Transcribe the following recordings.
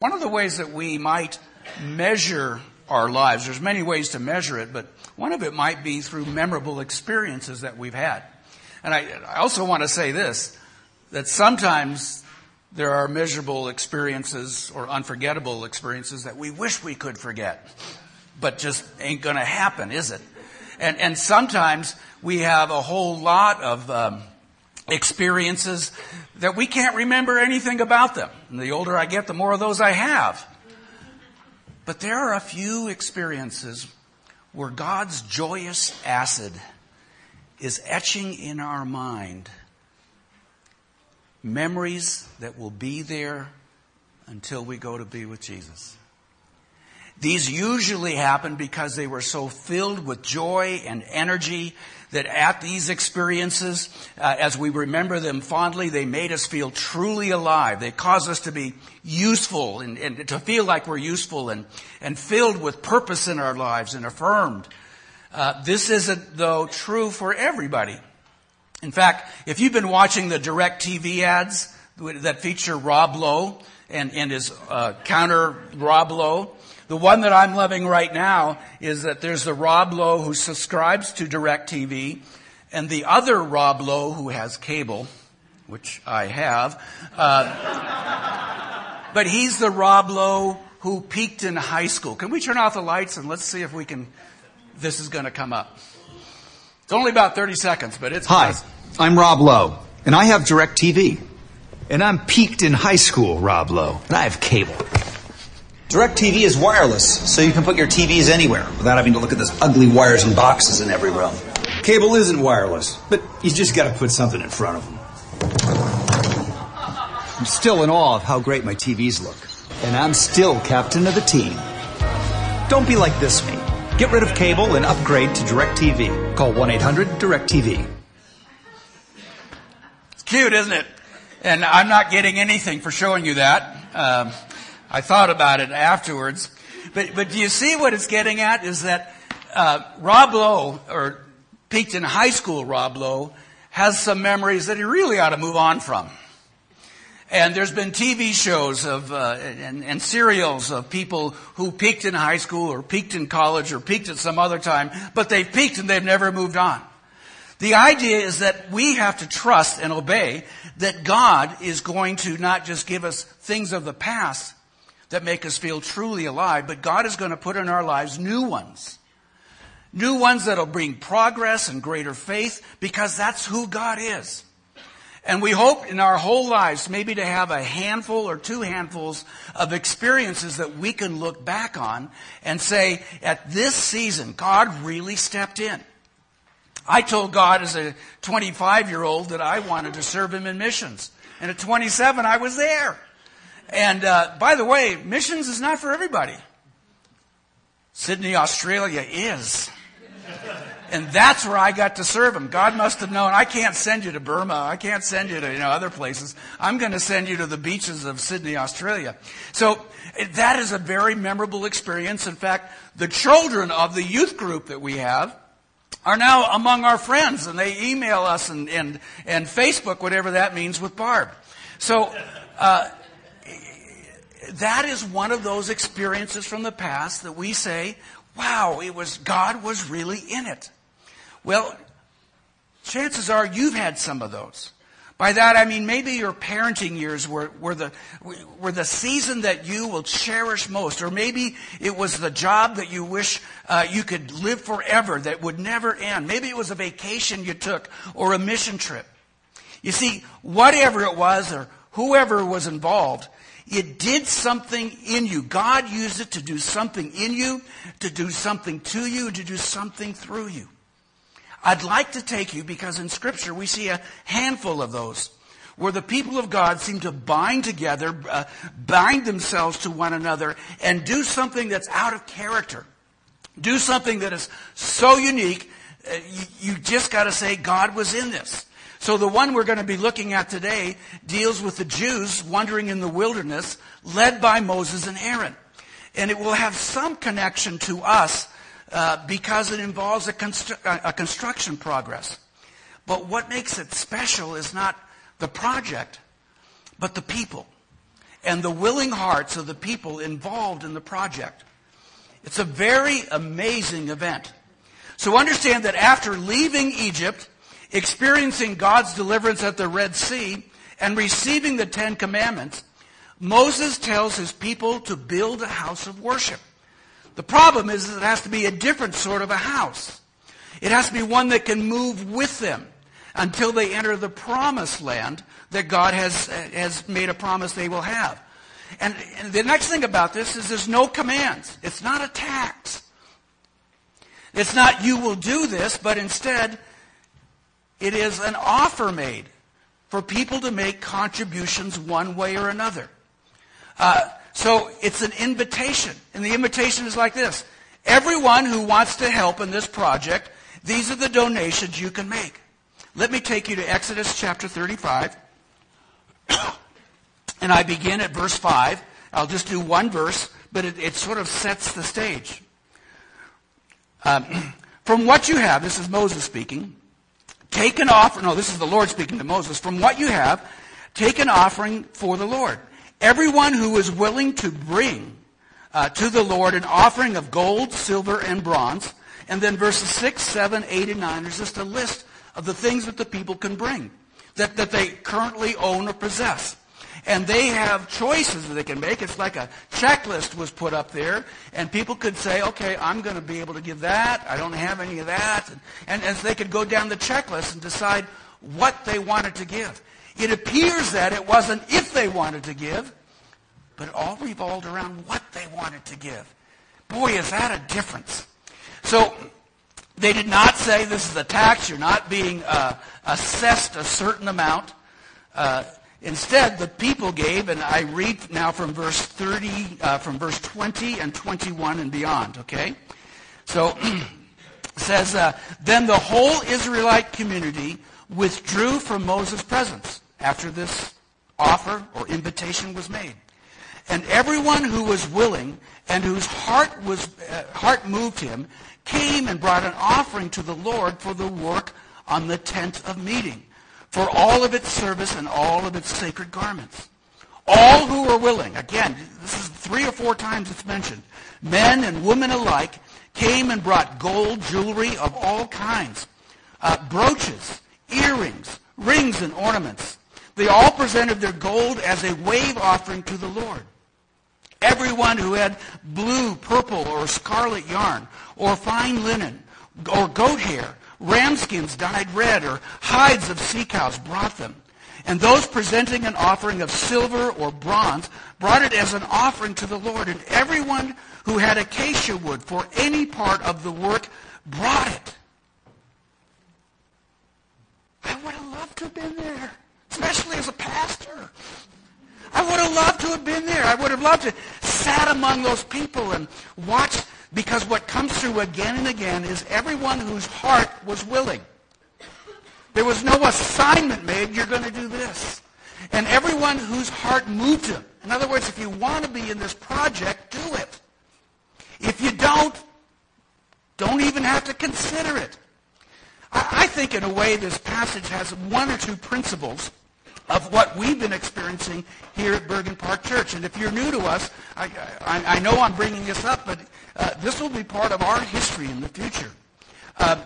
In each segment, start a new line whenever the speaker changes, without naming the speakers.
One of the ways that we might measure our lives, there's many ways to measure it, but one of it might be through memorable experiences that we've had. And I, I also want to say this, that sometimes there are measurable experiences or unforgettable experiences that we wish we could forget, but just ain't gonna happen, is it? And, and sometimes we have a whole lot of um, experiences that we can't remember anything about them. And the older I get, the more of those I have. But there are a few experiences where God's joyous acid is etching in our mind memories that will be there until we go to be with Jesus. These usually happen because they were so filled with joy and energy that at these experiences, uh, as we remember them fondly, they made us feel truly alive. They caused us to be useful and, and to feel like we're useful and, and filled with purpose in our lives and affirmed. Uh, this isn't, though, true for everybody. In fact, if you've been watching the DirecTV ads that feature Rob Lowe and, and his uh, counter Rob Lowe, the one that I'm loving right now is that there's the Rob Lowe who subscribes to DirecTV and the other Rob Lowe who has cable, which I have. Uh, but he's the Rob Lowe who peaked in high school. Can we turn off the lights and let's see if we can, this is going to come up. It's only about 30 seconds, but it's.
Hi, I'm Rob Lowe, and I have DirecTV. And I'm peaked in high school, Rob Lowe, and I have cable. DirecTV is wireless, so you can put your TVs anywhere without having to look at those ugly wires and boxes in every room. Cable isn't wireless, but you just gotta put something in front of them. I'm still in awe of how great my TVs look, and I'm still captain of the team. Don't be like this me. Get rid of cable and upgrade to DirecTV. Call 1-800-DirecTV.
It's cute, isn't it? And I'm not getting anything for showing you that. Um, I thought about it afterwards. But, but do you see what it's getting at? Is that uh, Rob Lowe, or peaked in high school Rob Lowe, has some memories that he really ought to move on from. And there's been TV shows of uh, and, and serials of people who peaked in high school or peaked in college or peaked at some other time, but they've peaked and they've never moved on. The idea is that we have to trust and obey that God is going to not just give us things of the past, that make us feel truly alive, but God is going to put in our lives new ones. New ones that'll bring progress and greater faith because that's who God is. And we hope in our whole lives maybe to have a handful or two handfuls of experiences that we can look back on and say, at this season, God really stepped in. I told God as a 25 year old that I wanted to serve Him in missions. And at 27, I was there. And uh, by the way, missions is not for everybody. Sydney, Australia is. And that's where I got to serve him. God must have known, I can't send you to Burma. I can't send you to, you know, other places. I'm going to send you to the beaches of Sydney, Australia. So that is a very memorable experience. In fact, the children of the youth group that we have are now among our friends and they email us and, and, and Facebook, whatever that means with Barb. So, uh, that is one of those experiences from the past that we say, wow, it was, God was really in it. Well, chances are you've had some of those. By that I mean maybe your parenting years were, were, the, were the season that you will cherish most. Or maybe it was the job that you wish uh, you could live forever that would never end. Maybe it was a vacation you took or a mission trip. You see, whatever it was or whoever was involved, it did something in you. God used it to do something in you, to do something to you, to do something through you. I'd like to take you because in scripture we see a handful of those where the people of God seem to bind together, uh, bind themselves to one another and do something that's out of character. Do something that is so unique, uh, you, you just gotta say God was in this. So the one we're going to be looking at today deals with the Jews wandering in the wilderness led by Moses and Aaron. And it will have some connection to us uh, because it involves a, constru- a construction progress. But what makes it special is not the project, but the people. and the willing hearts of the people involved in the project. It's a very amazing event. So understand that after leaving Egypt, experiencing God's deliverance at the Red Sea, and receiving the Ten Commandments, Moses tells his people to build a house of worship. The problem is it has to be a different sort of a house. It has to be one that can move with them until they enter the promised land that God has, has made a promise they will have. And, and the next thing about this is there's no commands. It's not a tax. It's not you will do this, but instead it is an offer made for people to make contributions one way or another. Uh, so it's an invitation. And the invitation is like this. Everyone who wants to help in this project, these are the donations you can make. Let me take you to Exodus chapter 35. and I begin at verse 5. I'll just do one verse, but it, it sort of sets the stage. Um, from what you have, this is Moses speaking, take an offering. No, this is the Lord speaking to Moses. From what you have, take an offering for the Lord. Everyone who is willing to bring uh, to the Lord an offering of gold, silver, and bronze. And then verses 6, 7, 8, and 9, there's just a list of the things that the people can bring that, that they currently own or possess. And they have choices that they can make. It's like a checklist was put up there, and people could say, okay, I'm going to be able to give that. I don't have any of that. And, and as they could go down the checklist and decide what they wanted to give. It appears that it wasn't if they wanted to give, but it all revolved around what they wanted to give. Boy, is that a difference. So they did not say this is a tax. You're not being uh, assessed a certain amount. Uh, instead, the people gave, and I read now from verse 30, uh, from verse 20 and 21 and beyond. Okay, so says, uh, then the whole Israelite community withdrew from Moses' presence after this offer or invitation was made. And everyone who was willing and whose heart was uh, heart moved him came and brought an offering to the Lord for the work on the tent of meeting, for all of its service and all of its sacred garments. All who were willing, again, this is three or four times it's mentioned, men and women alike came and brought gold jewelry of all kinds, uh, brooches, earrings, rings, and ornaments. They all presented their gold as a wave offering to the Lord. Everyone who had blue, purple, or scarlet yarn, or fine linen, or goat hair, ram skins dyed red, or hides of sea cows brought them. And those presenting an offering of silver or bronze brought it as an offering to the Lord. And everyone who had acacia wood for any part of the work brought it. I would have loved to have been there, especially as a pastor. I would have loved to have been there. I would have loved to have sat among those people and watched because what comes through again and again is everyone whose heart was willing. There was no assignment made, you're going to do this. And everyone whose heart moved him. In other words, if you want to be in this project, do it. If you don't, don't even have to consider it. I, I think in a way this passage has one or two principles of what we've been experiencing here at Bergen Park Church. And if you're new to us, I, I, I know I'm bringing this up, but uh, this will be part of our history in the future. Uh,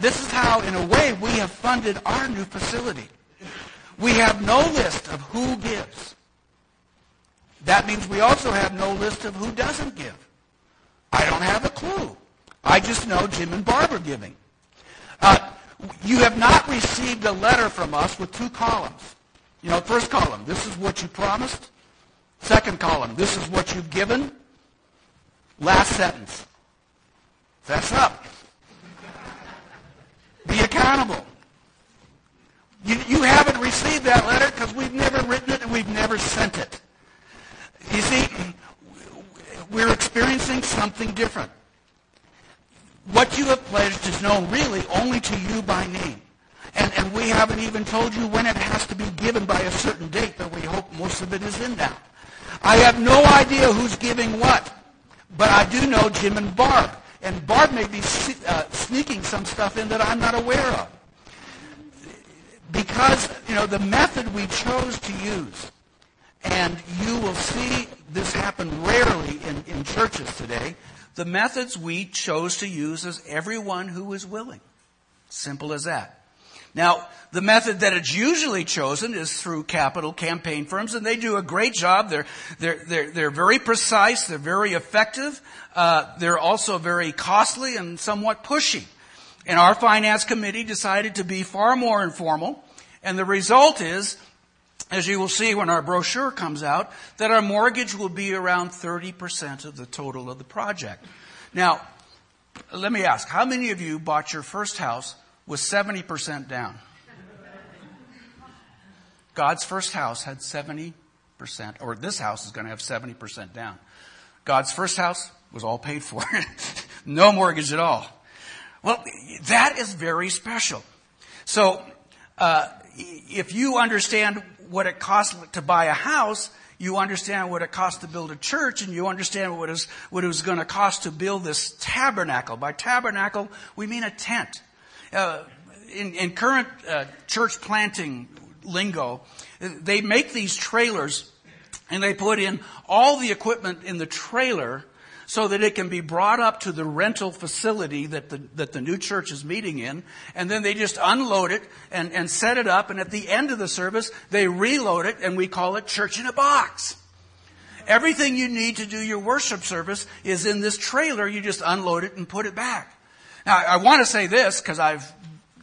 this is how, in a way, we have funded our new facility. We have no list of who gives. That means we also have no list of who doesn't give. I don't have a clue. I just know Jim and Barb are giving. You have not received a letter from us with two columns. You know, first column, this is what you promised. Second column, this is what you've given. Last sentence. Fess up. Be accountable. You, you haven't received that letter because we've never written it and we've never sent it. You see, we're experiencing something different. What you have pledged is known really only to you by name. And, and we haven't even told you when it has to be given by a certain date, though we hope most of it is in now. I have no idea who's giving what, but I do know Jim and Barb. And Barb may be uh, sneaking some stuff in that I'm not aware of. Because, you know, the method we chose to use and you will see this happen rarely in, in churches today. The methods we chose to use is everyone who is willing. Simple as that. Now, the method that is usually chosen is through capital campaign firms, and they do a great job. They're, they're, they're, they're very precise, they're very effective, uh, they're also very costly and somewhat pushy. And our finance committee decided to be far more informal, and the result is, as you will see when our brochure comes out, that our mortgage will be around 30% of the total of the project. Now, let me ask, how many of you bought your first house with 70% down. God's first house had 70%, or this house is going to have 70% down. God's first house was all paid for. no mortgage at all. Well, that is very special. So, uh, if you understand what it costs to buy a house, you understand what it costs to build a church, and you understand what, is, what it was going to cost to build this tabernacle. By tabernacle, we mean a tent. Uh, in, in, current uh, church planting lingo, they make these trailers and they put in all the equipment in the trailer so that it can be brought up to the rental facility that the, that the new church is meeting in. And then they just unload it and, and set it up. And at the end of the service, they reload it and we call it church in a box. Everything you need to do your worship service is in this trailer. You just unload it and put it back. Now, I want to say this because I've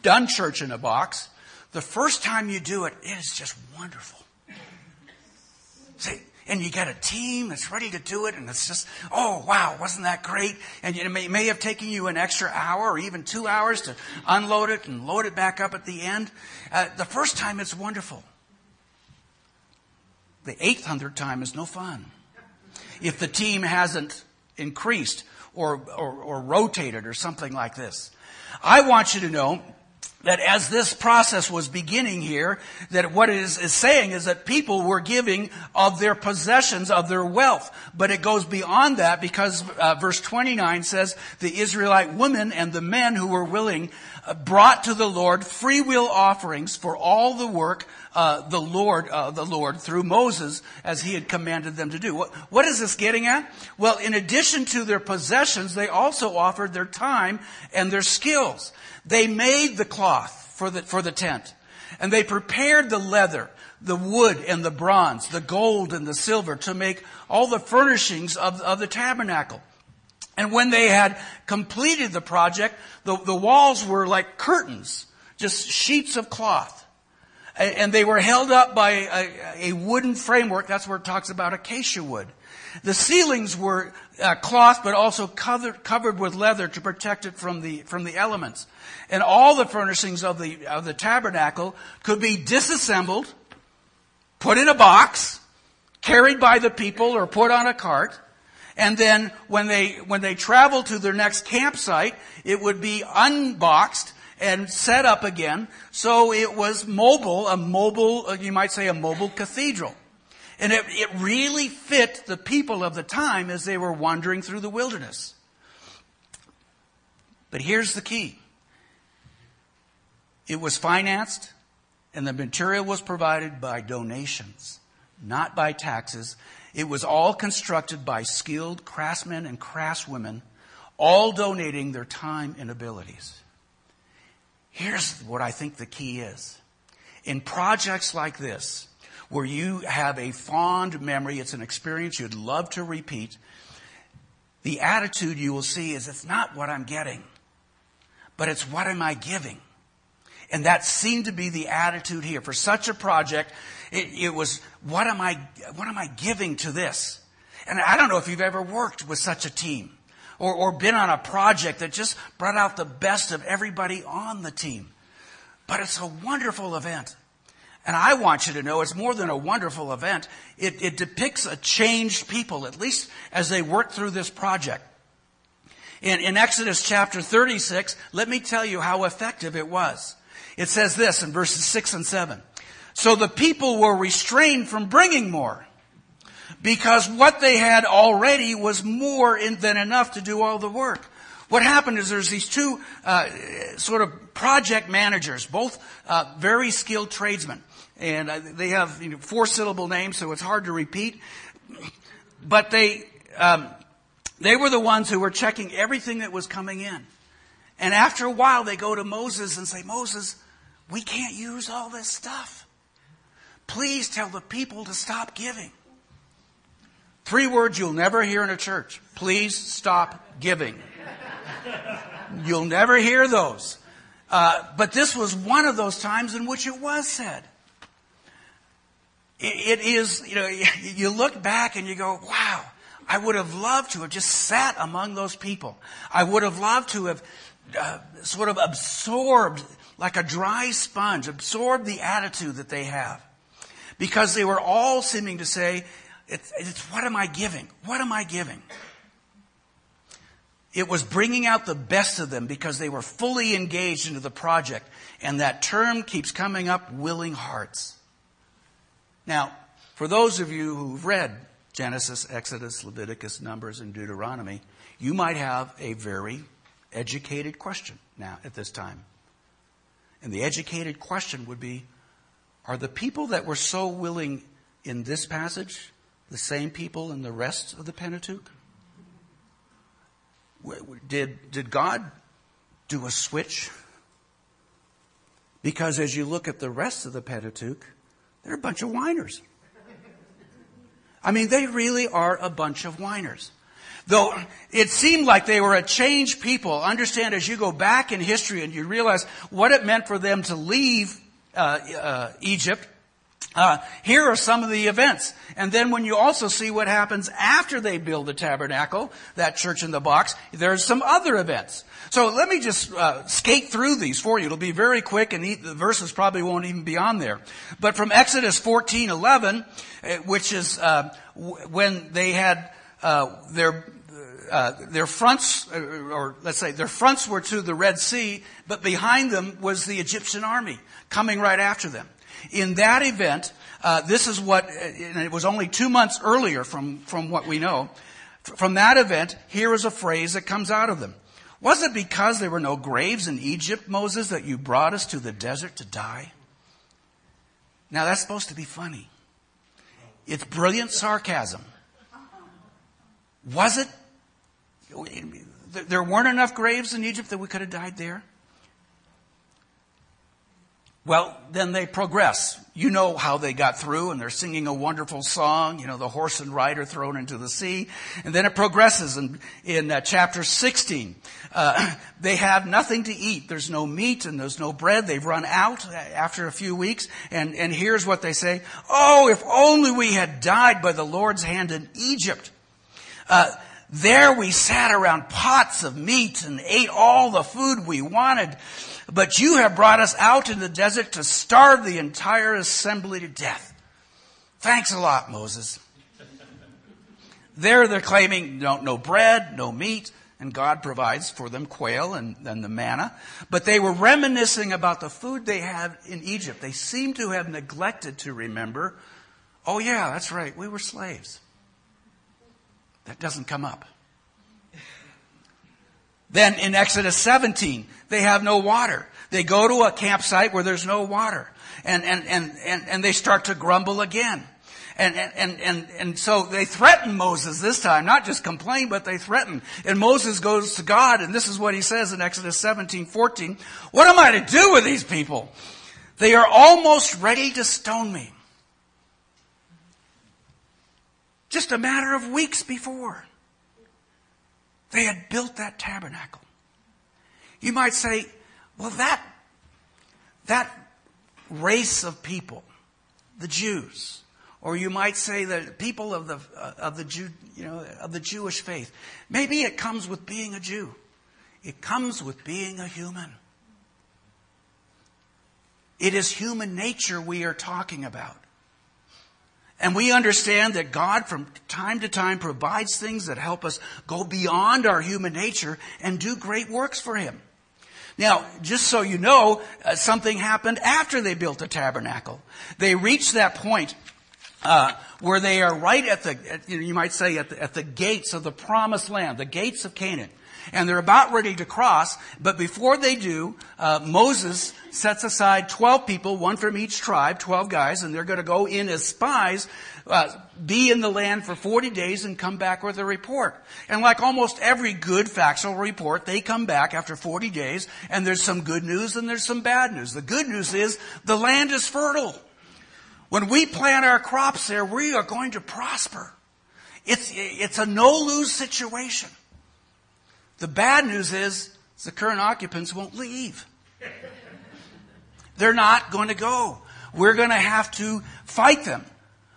done church in a box. The first time you do it, it is just wonderful. And you get a team that's ready to do it, and it's just, oh wow, wasn't that great? And it may, may have taken you an extra hour or even two hours to unload it and load it back up at the end. Uh, the first time it's wonderful. The eighth hundred time is no fun. If the team hasn't increased or, or, or rotated or something like this. I want you to know that as this process was beginning here, that what it is, is, saying is that people were giving of their possessions, of their wealth. But it goes beyond that because uh, verse 29 says the Israelite women and the men who were willing brought to the Lord free will offerings for all the work uh, the Lord, uh, the Lord through Moses as he had commanded them to do. What, what is this getting at? Well, in addition to their possessions, they also offered their time and their skills. They made the cloth for the, for the tent and they prepared the leather, the wood and the bronze, the gold and the silver to make all the furnishings of, of the tabernacle. And when they had completed the project, the, the walls were like curtains, just sheets of cloth and they were held up by a, a, wooden framework. That's where it talks about acacia wood. The ceilings were uh, cloth, but also covered, covered with leather to protect it from the from the elements. And all the furnishings of the of the tabernacle could be disassembled, put in a box, carried by the people, or put on a cart. And then when they when they traveled to their next campsite, it would be unboxed and set up again. So it was mobile, a mobile, you might say a mobile cathedral. And it, it really fit the people of the time as they were wandering through the wilderness. But here's the key. It was financed and the material was provided by donations, not by taxes. It was all constructed by skilled craftsmen and craftswomen, all donating their time and abilities. Here's what I think the key is. In projects like this, where you have a fond memory, it's an experience you'd love to repeat, the attitude you will see is it's not what I'm getting, but it's what am I giving? And that seemed to be the attitude here. For such a project, it, it, was, what am I, what am I giving to this? And I don't know if you've ever worked with such a team or, or been on a project that just brought out the best of everybody on the team. But it's a wonderful event. And I want you to know it's more than a wonderful event. It, it depicts a changed people, at least as they work through this project. In, in Exodus chapter 36, let me tell you how effective it was. It says this in verses 6 and 7. So the people were restrained from bringing more because what they had already was more than enough to do all the work. What happened is there's these two uh, sort of project managers, both uh, very skilled tradesmen. And uh, they have you know, four syllable names, so it's hard to repeat. But they, um, they were the ones who were checking everything that was coming in. And after a while, they go to Moses and say, Moses, we can't use all this stuff. Please tell the people to stop giving. Three words you'll never hear in a church. Please stop giving. You'll never hear those. Uh, but this was one of those times in which it was said. it, it is, you know, you look back and you go, wow, I would have loved to have just sat among those people. I would have loved to have uh, sort of absorbed, like a dry sponge, absorbed the attitude that they have. Because they were all seeming to say, it's, it's what am I giving? What am I giving? It was bringing out the best of them because they were fully engaged into the project. And that term keeps coming up, willing hearts. Now, for those of you who've read Genesis, Exodus, Leviticus, Numbers, and Deuteronomy, you might have a very educated question now at this time. And the educated question would be, are the people that were so willing in this passage the same people in the rest of the Pentateuch? Did, did God do a switch? Because as you look at the rest of the Pentateuch, they're a bunch of whiners. I mean, they really are a bunch of whiners. Though it seemed like they were a changed people, understand as you go back in history and you realize what it meant for them to leave Egypt uh, here are some of the events. And then when you also see what happens after they build the tabernacle, that church in the box, there's some other events. So let me just uh, skate through these for you. It'll be very quick, and the verses probably won't even be on there. But from Exodus 14:11, uh, which is uh, when they had uh, their uh, their fronts, or let's say their fronts were to the Red Sea, but behind them was the Egyptian army coming right after them. In that event, uh, this is what, and it was only two months earlier from, from what we know. From that event, here is a phrase that comes out of them. Was it because there were no graves in Egypt, Moses, that you brought us to the desert to die? Now that's supposed to be funny. It's brilliant sarcasm. Was it? There weren't enough graves in Egypt that we could have died there? Well, then they progress. You know how they got through and they're singing a wonderful song, you know, the horse and rider thrown into the sea. And then it progresses in, in uh, chapter 16. Uh, they have nothing to eat. There's no meat and there's no bread. They've run out after a few weeks. And, and here's what they say. Oh, if only we had died by the Lord's hand in Egypt. Uh, there we sat around pots of meat and ate all the food we wanted. But you have brought us out in the desert to starve the entire assembly to death. Thanks a lot, Moses. There they're claiming no, no bread, no meat, and God provides for them quail and, and the manna. But they were reminiscing about the food they had in Egypt. They seem to have neglected to remember, oh yeah, that's right, we were slaves. That doesn't come up. Then in Exodus 17, they have no water. They go to a campsite where there's no water. And, and, and, and, and they start to grumble again. And, and, and, and so they threaten Moses this time, not just complain, but they threaten. And Moses goes to God, and this is what he says in Exodus 17, 14. What am I to do with these people? They are almost ready to stone me. Just a matter of weeks before. They had built that tabernacle. You might say, well, that, that race of people, the Jews, or you might say the people of the, uh, of the Jew, you know, of the Jewish faith, maybe it comes with being a Jew. It comes with being a human. It is human nature we are talking about. And we understand that God from time to time provides things that help us go beyond our human nature and do great works for Him. Now, just so you know, uh, something happened after they built the tabernacle. They reached that point uh, where they are right at the, at, you, know, you might say, at the, at the gates of the promised land, the gates of Canaan. And they're about ready to cross, but before they do, uh, Moses sets aside 12 people, one from each tribe, 12 guys, and they're going to go in as spies, uh, be in the land for 40 days and come back with a report. And like almost every good factual report, they come back after 40 days, and there's some good news and there's some bad news. The good news is the land is fertile. When we plant our crops there, we are going to prosper. It's, it's a no-lose situation. The bad news is the current occupants won't leave. They're not going to go. We're going to have to fight them.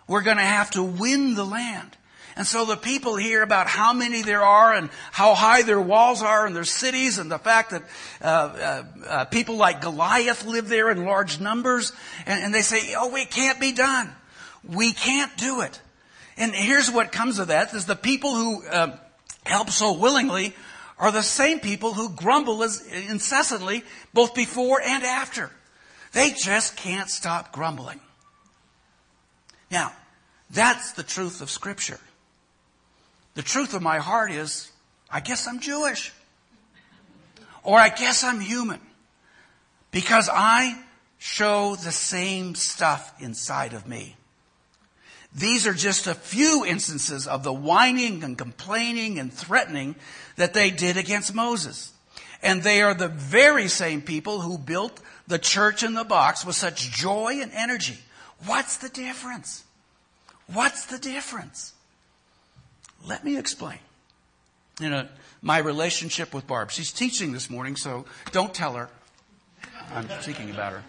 We're going to have to win the land. And so the people hear about how many there are and how high their walls are and their cities and the fact that uh, uh, uh, people like Goliath live there in large numbers. And, and, they say, oh, it can't be done. We can't do it. And here's what comes of that is the people who uh, help so willingly are the same people who grumble incessantly both before and after. They just can't stop grumbling. Now, that's the truth of Scripture. The truth of my heart is, I guess I'm Jewish. Or I guess I'm human. Because I show the same stuff inside of me. These are just a few instances of the whining and complaining and threatening that they did against Moses. And they are the very same people who built the church in the box with such joy and energy. What's the difference? What's the difference? Let me explain. You know, my relationship with Barb. She's teaching this morning, so don't tell her. I'm speaking about her.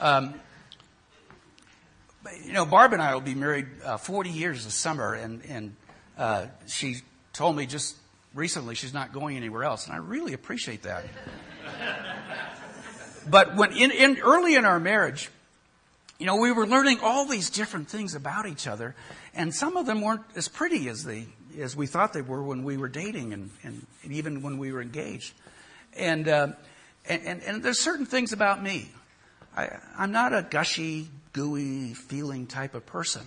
Um, you know, Barb and I will be married uh, 40 years this summer, and, and uh, she told me just recently she's not going anywhere else, and I really appreciate that. but when in, in early in our marriage, you know, we were learning all these different things about each other, and some of them weren't as pretty as they as we thought they were when we were dating and, and, and even when we were engaged. And, uh, and, and, and, there's certain things about me. I, I'm not a gushy, gooey, feeling type of person.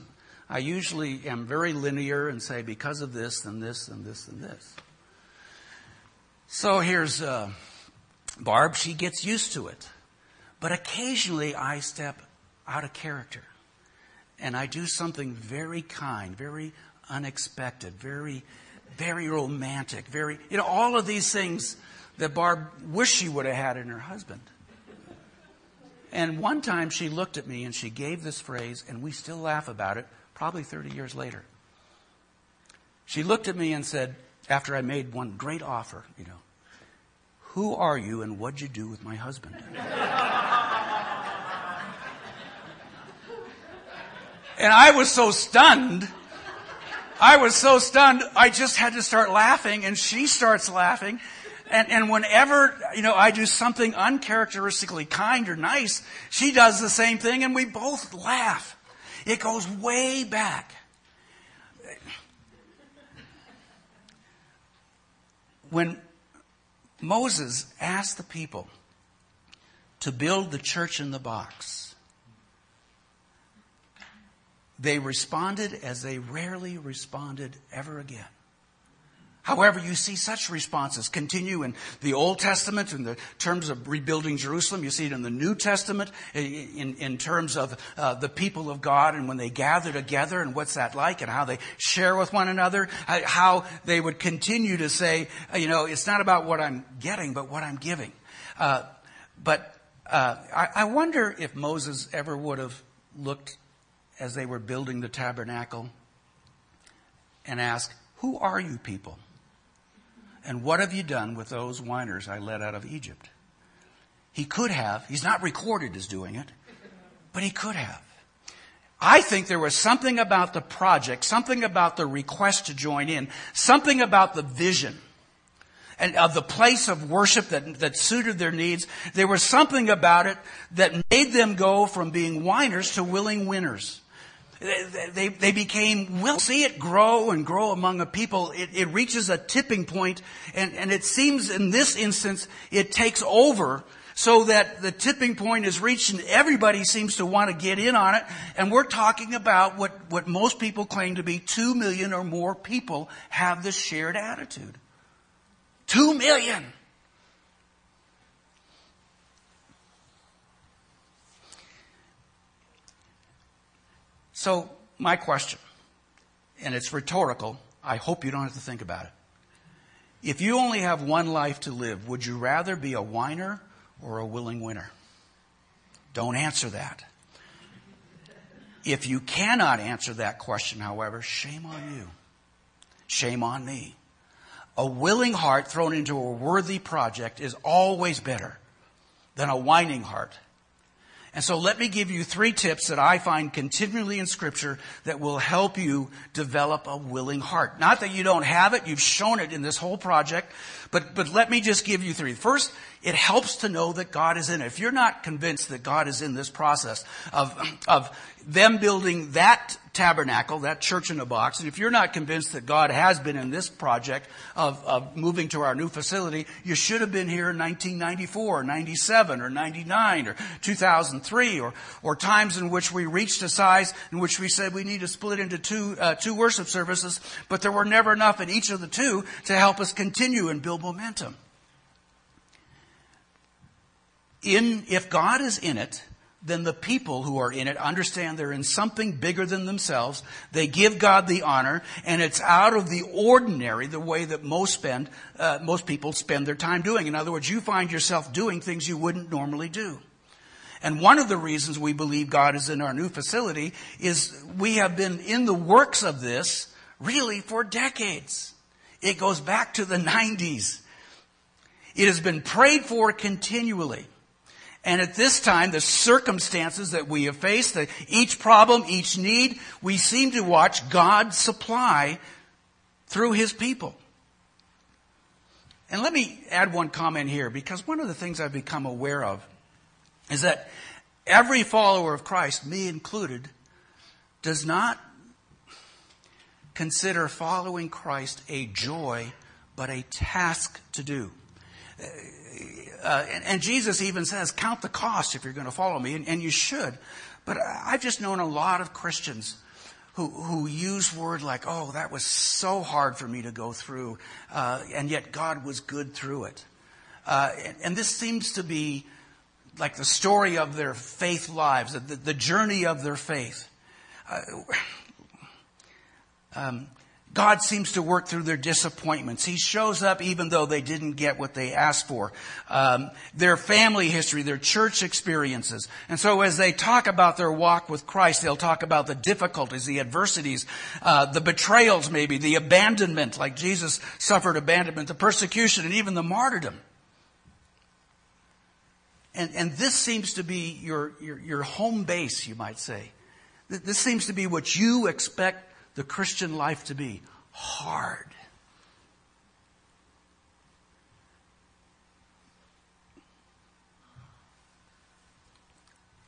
I usually am very linear and say, because of this, and this, and this, and this. So here's uh, Barb. She gets used to it. But occasionally I step out of character. And I do something very kind, very unexpected, very, very romantic, very, you know, all of these things that Barb wished she would have had in her husband. And one time she looked at me and she gave this phrase, and we still laugh about it, probably 30 years later. She looked at me and said, after I made one great offer, you know, who are you and what'd you do with my husband? and I was so stunned. I was so stunned, I just had to start laughing, and she starts laughing. And, and whenever, you know, I do something uncharacteristically kind or nice, she does the same thing, and we both laugh. It goes way back. When Moses asked the people to build the church in the box. They responded as they rarely responded ever again. However, you see such responses continue in the Old Testament in the terms of rebuilding Jerusalem. You see it in the New Testament in, in terms of uh, the people of God and when they gather together and what's that like and how they share with one another, uh, how they would continue to say, uh, you know, it's not about what I'm getting, but what I'm giving. Uh, but uh, I, I wonder if Moses ever would have looked as they were building the tabernacle and asked, who are you people? And what have you done with those whiners I led out of Egypt? He could have. He's not recorded as doing it, but he could have. I think there was something about the project, something about the request to join in, something about the vision and of the place of worship that, that suited their needs. There was something about it that made them go from being whiners to willing winners. They, they, became, we'll see it grow and grow among a people. It, it reaches a tipping point, and, and it seems in this instance, it takes over so that the tipping point is reached and everybody seems to want to get in on it. And we're talking about what, what most people claim to be two million or more people have this shared attitude. Two million. So, my question, and it's rhetorical, I hope you don't have to think about it. If you only have one life to live, would you rather be a whiner or a willing winner? Don't answer that. If you cannot answer that question, however, shame on you. Shame on me. A willing heart thrown into a worthy project is always better than a whining heart and so let me give you three tips that I find continually in scripture that will help you develop a willing heart. Not that you don't have it, you've shown it in this whole project, but, but let me just give you three. First, it helps to know that God is in it. If you're not convinced that God is in this process of, of them building that tabernacle, that church in a box, and if you're not convinced that God has been in this project of, of moving to our new facility, you should have been here in 1994, or 97, or 99, or 2003, or, or times in which we reached a size in which we said we need to split into two, uh, two worship services, but there were never enough in each of the two to help us continue and build momentum. In, if God is in it, then the people who are in it understand they're in something bigger than themselves. They give God the honor, and it's out of the ordinary, the way that most spend, uh, most people spend their time doing. In other words, you find yourself doing things you wouldn't normally do. And one of the reasons we believe God is in our new facility is we have been in the works of this really for decades. It goes back to the 90s. It has been prayed for continually. And at this time, the circumstances that we have faced, the, each problem, each need, we seem to watch God supply through His people. And let me add one comment here, because one of the things I've become aware of is that every follower of Christ, me included, does not consider following Christ a joy, but a task to do uh, and, and, Jesus even says, count the cost if you're going to follow me, and, and, you should. But I've just known a lot of Christians who, who use word like, oh, that was so hard for me to go through, uh, and yet God was good through it. Uh, and, and, this seems to be like the story of their faith lives, the, the journey of their faith. Uh, um, God seems to work through their disappointments. He shows up even though they didn't get what they asked for. Um, their family history, their church experiences. And so as they talk about their walk with Christ, they'll talk about the difficulties, the adversities, uh, the betrayals maybe, the abandonment, like Jesus suffered abandonment, the persecution, and even the martyrdom. And, and this seems to be your, your, your home base, you might say. This seems to be what you expect the Christian life to be hard.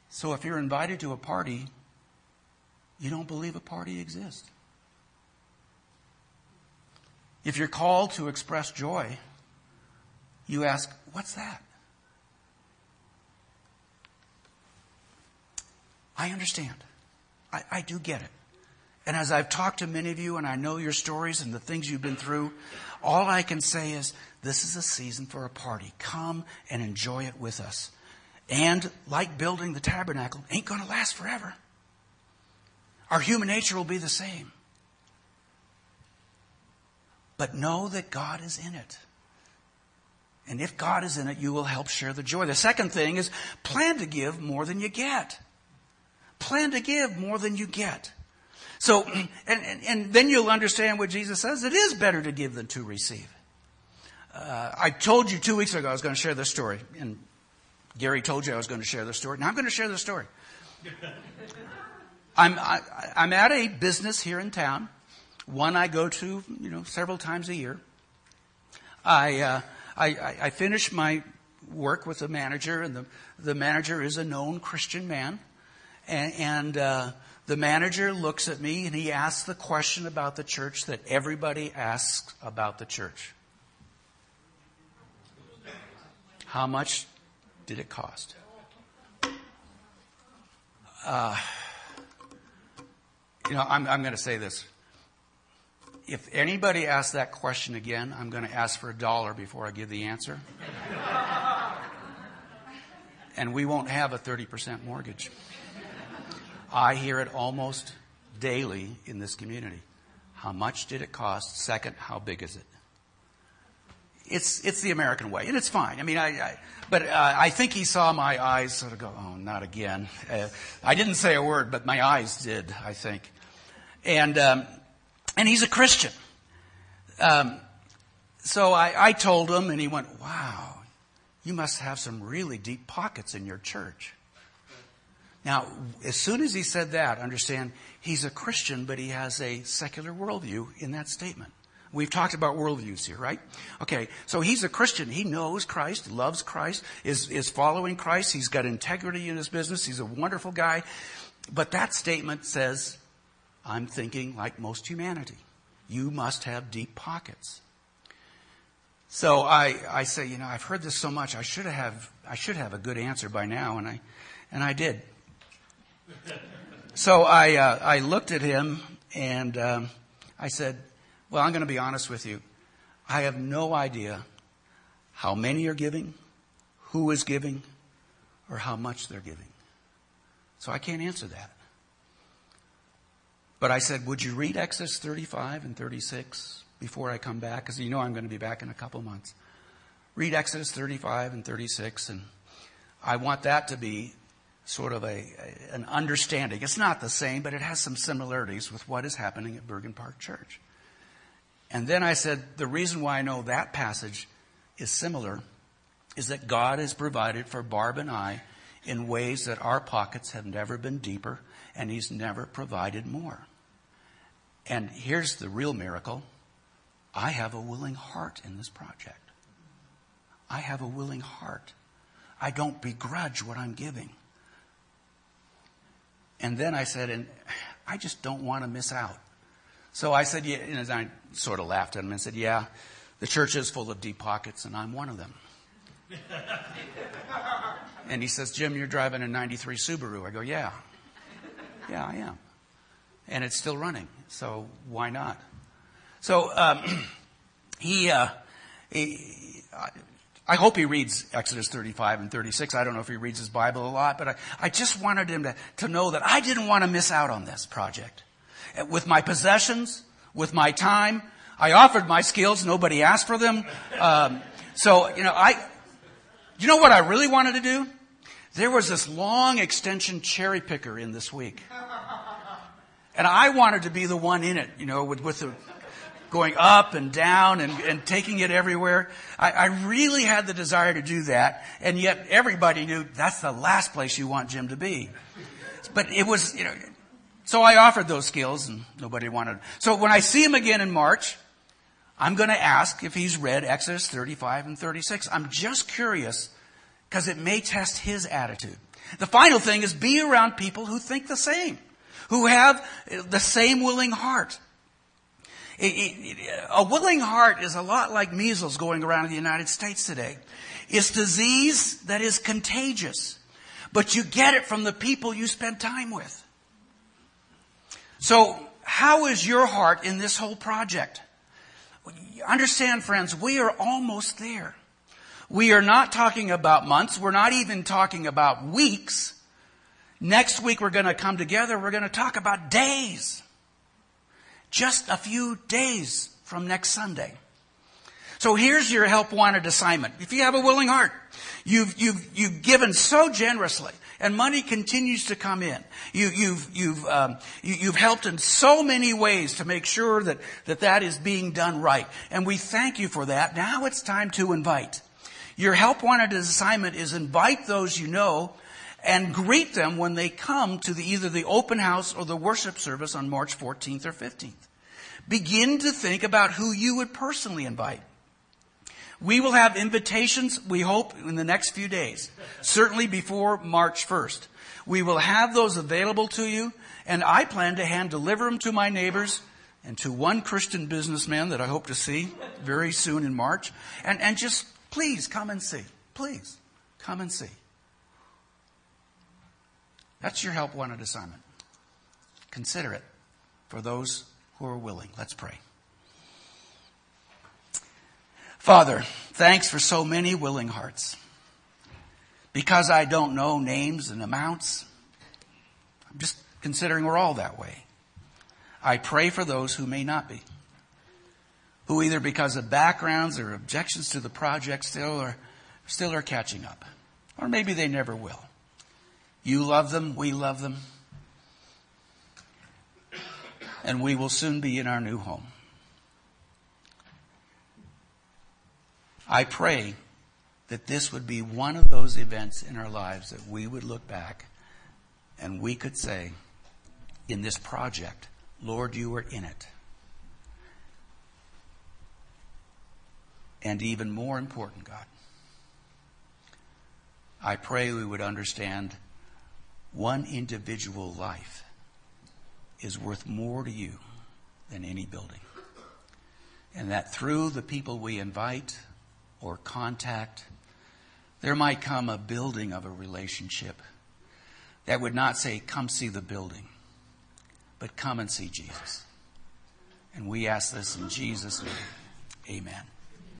So if you're invited to a party, you don't believe a party exists. If you're called to express joy, you ask, What's that? I understand. I, I do get it. And as I've talked to many of you and I know your stories and the things you've been through, all I can say is this is a season for a party. Come and enjoy it with us. And like building the tabernacle, ain't going to last forever. Our human nature will be the same. But know that God is in it. And if God is in it, you will help share the joy. The second thing is plan to give more than you get. Plan to give more than you get. So, and, and, and, then you'll understand what Jesus says. It is better to give than to receive. Uh, I told you two weeks ago I was going to share this story, and Gary told you I was going to share this story. Now I'm going to share the story. I'm, I, I'm at a business here in town, one I go to, you know, several times a year. I, uh, I, I finish my work with the manager, and the, the manager is a known Christian man. And, and uh, the manager looks at me and he asks the question about the church that everybody asks about the church How much did it cost? Uh, you know, I'm, I'm going to say this. If anybody asks that question again, I'm going to ask for a dollar before I give the answer. and we won't have a 30% mortgage. I hear it almost daily in this community. How much did it cost? Second, how big is it? It's, it's the American way, and it's fine. I mean, I, I but uh, I think he saw my eyes sort of go, oh, not again. Uh, I didn't say a word, but my eyes did, I think. And, um, and he's a Christian. Um, so I, I told him, and he went, wow, you must have some really deep pockets in your church. Now, as soon as he said that, understand, he's a Christian, but he has a secular worldview in that statement. We've talked about worldviews here, right? Okay, so he's a Christian. He knows Christ, loves Christ, is, is following Christ. He's got integrity in his business. He's a wonderful guy. But that statement says, I'm thinking like most humanity. You must have deep pockets. So I, I say, you know, I've heard this so much. I should have, I should have a good answer by now, and I, and I did. So I, uh, I looked at him and um, I said, well, I'm going to be honest with you. I have no idea how many are giving, who is giving, or how much they're giving. So I can't answer that. But I said, Would you read Exodus 35 and 36 before I come back? Because you know I'm going to be back in a couple months. Read Exodus 35 and 36, and I want that to be sort of a, an understanding. It's not the same, but it has some similarities with what is happening at Bergen Park Church. And then I said, the reason why I know that passage is similar is that God has provided for Barb and I in ways that our pockets have never been deeper, and He's never provided more. And here's the real miracle I have a willing heart in this project. I have a willing heart. I don't begrudge what I'm giving. And then I said, and I just don't want to miss out. So I said, yeah, and I sort of laughed at him and said, yeah, the church is full of deep pockets and I'm one of them. and he says, Jim, you're driving a 93 Subaru. I go, yeah. Yeah, I am. And it's still running. So why not? So, um, he, uh, he I hope he reads Exodus 35 and 36. I don't know if he reads his Bible a lot, but I, I just wanted him to, to know that I didn't want to miss out on this project. With my possessions, with my time, I offered my skills. Nobody asked for them. Um, so, you know, I, you know what I really wanted to do? There was this long extension cherry picker in this week. And I wanted to be the one in it, you know, with, with the, going up and down and, and taking it everywhere. I, I really had the desire to do that, and yet everybody knew that's the last place you want Jim to be. But it was, you know, so I offered those skills and nobody wanted. So when I see him again in March, I'm going to ask if he's read Exodus 35 and 36. I'm just curious because it may test his attitude. The final thing is be around people who think the same, who have the same willing heart. A willing heart is a lot like measles going around in the United States today. It's disease that is contagious, but you get it from the people you spend time with. So, how is your heart in this whole project? Understand, friends, we are almost there. We are not talking about months. We're not even talking about weeks. Next week, we're going to come together. We're going to talk about days just a few days from next Sunday. So here's your help wanted assignment. If you have a willing heart, you've, you've, you've given so generously and money continues to come in. You, you've, you've, um, you, have helped in so many ways to make sure that, that that is being done right. And we thank you for that. Now it's time to invite. Your help wanted assignment is invite those you know and greet them when they come to the, either the open house or the worship service on March 14th or 15th. Begin to think about who you would personally invite. We will have invitations, we hope, in the next few days, certainly before March 1st. We will have those available to you, and I plan to hand deliver them to my neighbors and to one Christian businessman that I hope to see very soon in March. And, and just please come and see. Please. Come and see. That's your help wanted assignment. Consider it for those who are willing. Let's pray. Father, thanks for so many willing hearts. Because I don't know names and amounts, I'm just considering we're all that way. I pray for those who may not be, who either because of backgrounds or objections to the project still are, still are catching up, or maybe they never will. You love them, we love them, and we will soon be in our new home. I pray that this would be one of those events in our lives that we would look back and we could say, in this project, Lord, you were in it. And even more important, God, I pray we would understand one individual life is worth more to you than any building. And that through the people we invite or contact, there might come a building of a relationship that would not say, Come see the building, but come and see Jesus. And we ask this in Jesus' name. Amen.